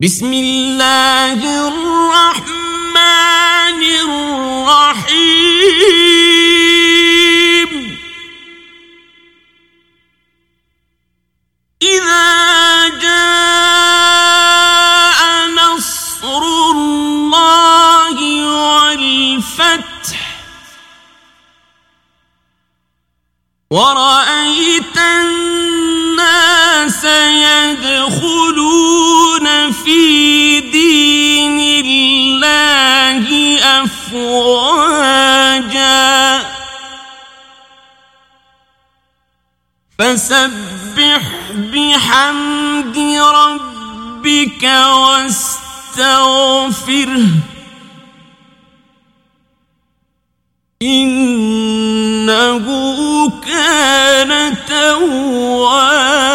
بسم الله الرحمن الرحيم. إذا جاء نصر الله والفتح ورأيت أفواجا فسبح بحمد ربك واستغفره. إنه كان توابا.